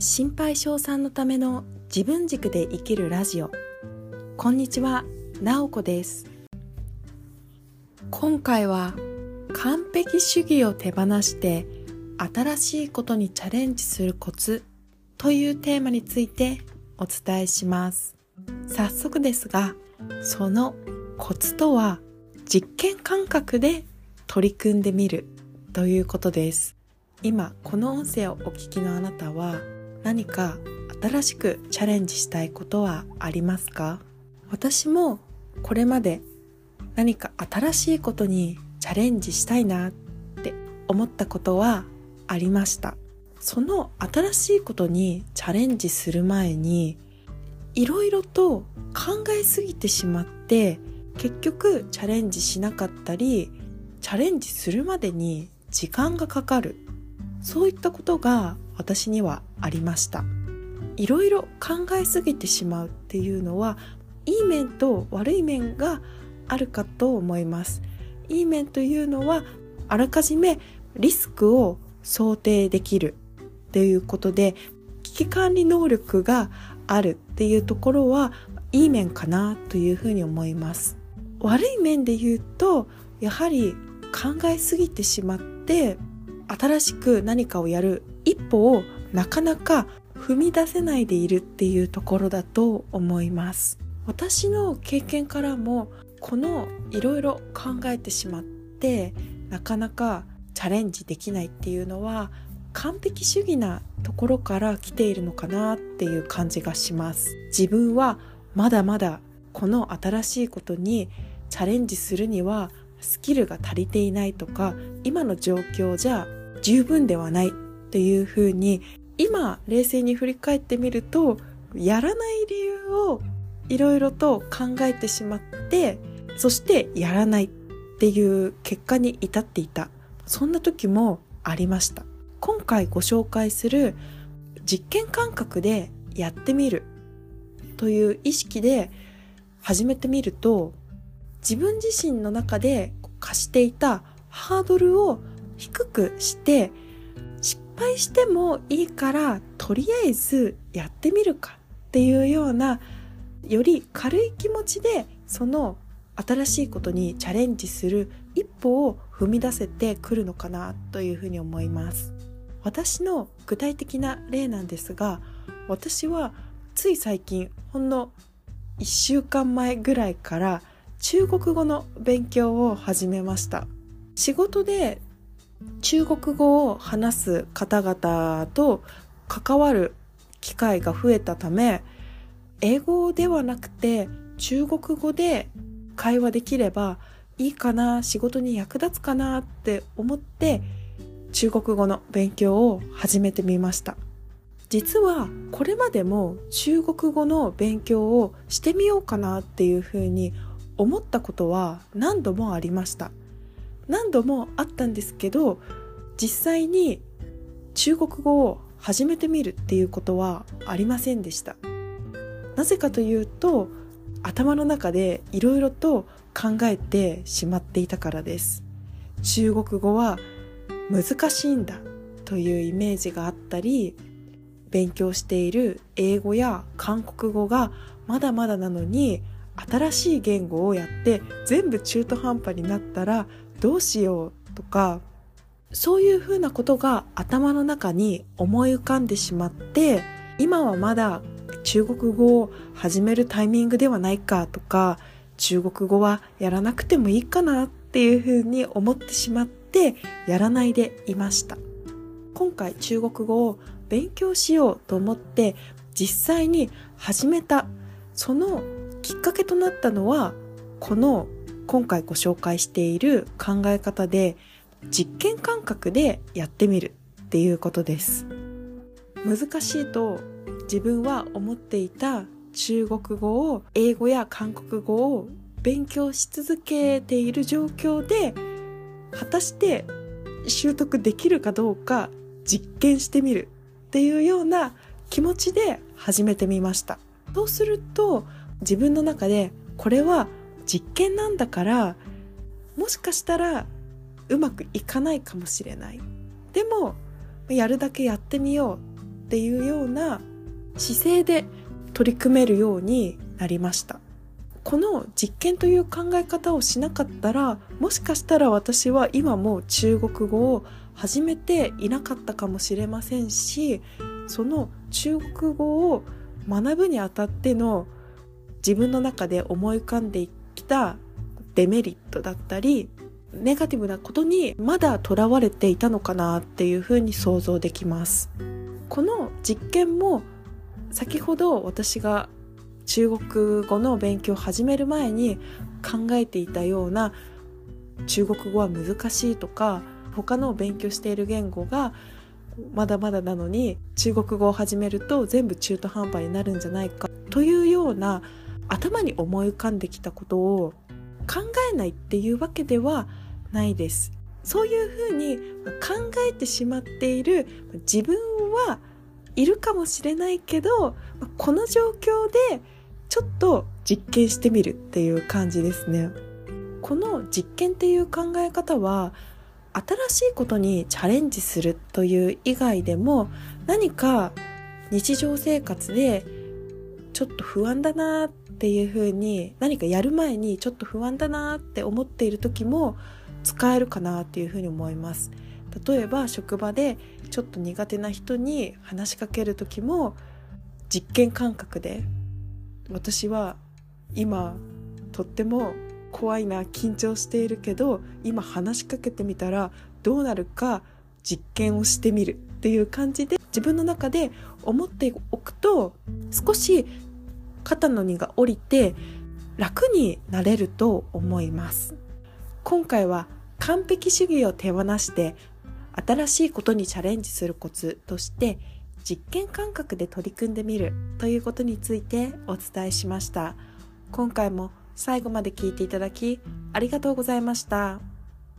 心配性さんのための自分軸で生きるラジオ。こんにちは、なおこです。今回は完璧主義を手放して新しいことにチャレンジするコツというテーマについてお伝えします。早速ですがそのコツとは実験感覚で取り組んでみるということです。今この音声をお聞きのあなたは何か新しくチャレンジしたいことはありますか？私もこれまで何か新しいことにチャレンジしたいなって思ったことはありました。その新しいことにチャレンジする前にいろいろと考えすぎてしまって結局チャレンジしなかったりチャレンジするまでに時間がかかる。そういったことが私にはありました。いろいろ考えすぎてしまうっていうのはいい面と悪い面があるかと思います。いい面というのはあらかじめリスクを想定できるっていうことで危機管理能力があるっていうところはいい面かなというふうに思います。悪い面で言うとやはり考えすぎてしまって新しく何かをやる一歩をなかなか踏み出せないでいるっていうところだと思います。私の経験からもこのいろいろ考えてしまってなかなかチャレンジできないっていうのは完璧主義なところから来ているのかなっていう感じがします。自分はまだまだこの新しいことにチャレンジするにはスキルが足りていないとか今の状況じゃ十分ではないっていうふうに今冷静に振り返ってみるとやらない理由をいろいろと考えてしまってそしてやらないっていう結果に至っていた。そんな時もありました。今回ご紹介する実験感覚でやってみるという意識で始めてみると自分自身の中で貸していたハードルを低くして敗してもいいからとりあえずやってみるかっていうようなより軽い気持ちでその新しいことにチャレンジする一歩を踏み出せてくるのかなというふうに思います。私の具体的な例なんですが私はつい最近ほんの1週間前ぐらいから中国語の勉強を始めました。仕事で中国語を話す方々と関わる機会が増えたため英語ではなくて中国語で会話できればいいかな仕事に役立つかなって思って中国語の勉強を始めてみました。実はこれまでも中国語の勉強をしてみようかなっていうふうに思ったことは何度もありました。何度もあったんですけど実際に中国語を始めてみるっていうことはありませんでした。なぜかというと頭の中でいろいろと考えてしまっていたからです。中国語は難しいんだというイメージがあったり勉強している英語や韓国語がまだまだなのに新しい言語をやって全部中途半端になったらどうしようとかそういうふうなことが頭の中に思い浮かんでしまって今はまだ中国語を始めるタイミングではないかとか中国語はやらなくてもいいかなっていうふうに思ってしまってやらないでいました。今回中国語を勉強しようと思って実際に始めたそのきっかけとなったのはこの今回ご紹介している考え方で実験感覚でやってみるっていうことです。難しいと自分は思っていた中国語を英語や韓国語を勉強し続けている状況で果たして習得できるかどうか実験してみるっていうような気持ちで始めてみました。そうすると自分の中でこれは実験なんだからもしかしたらうまくいかないかもしれない。でもやるだけやってみようっていうような姿勢で取り組めるようになりました。この実験という考え方をしなかったらもしかしたら私は今も中国語を始めていなかったかもしれませんしその中国語を学ぶにあたっての自分の中で思い浮かんでいきたデメリットだったりネガティブなことにまだとらわれていたのかなっていうふうに想像できます。この実験も先ほど私が中国語の勉強を始める前に考えていたような中国語は難しいとか他の勉強している言語がまだまだなのに中国語を始めると全部中途半端になるんじゃないかというような頭に思い浮かんできたことを考えないっていうわけではないです。そういうふうに考えてしまっている自分はいるかもしれないけどこの状況でちょっと実験してみるっていう感じですね。この実験っていう考え方は新しいことにチャレンジするという以外でも何か日常生活でちょっと不安だなっていうふうに何かやる前にちょっと不安だなって思っている時も使えるかなっていうふうに思います。例えば職場でちょっと苦手な人に話しかける時も実験感覚で私は今とっても怖いな緊張しているけど今話しかけてみたらどうなるか実験をしてみるっていう感じで自分の中で思っておくと少し肩の荷が下りて楽になれると思います今回は完璧主義を手放して新しいことにチャレンジするコツとして実験感覚で取り組んでみるということについてお伝えしました今回も最後まで聞いていただきありがとうございました。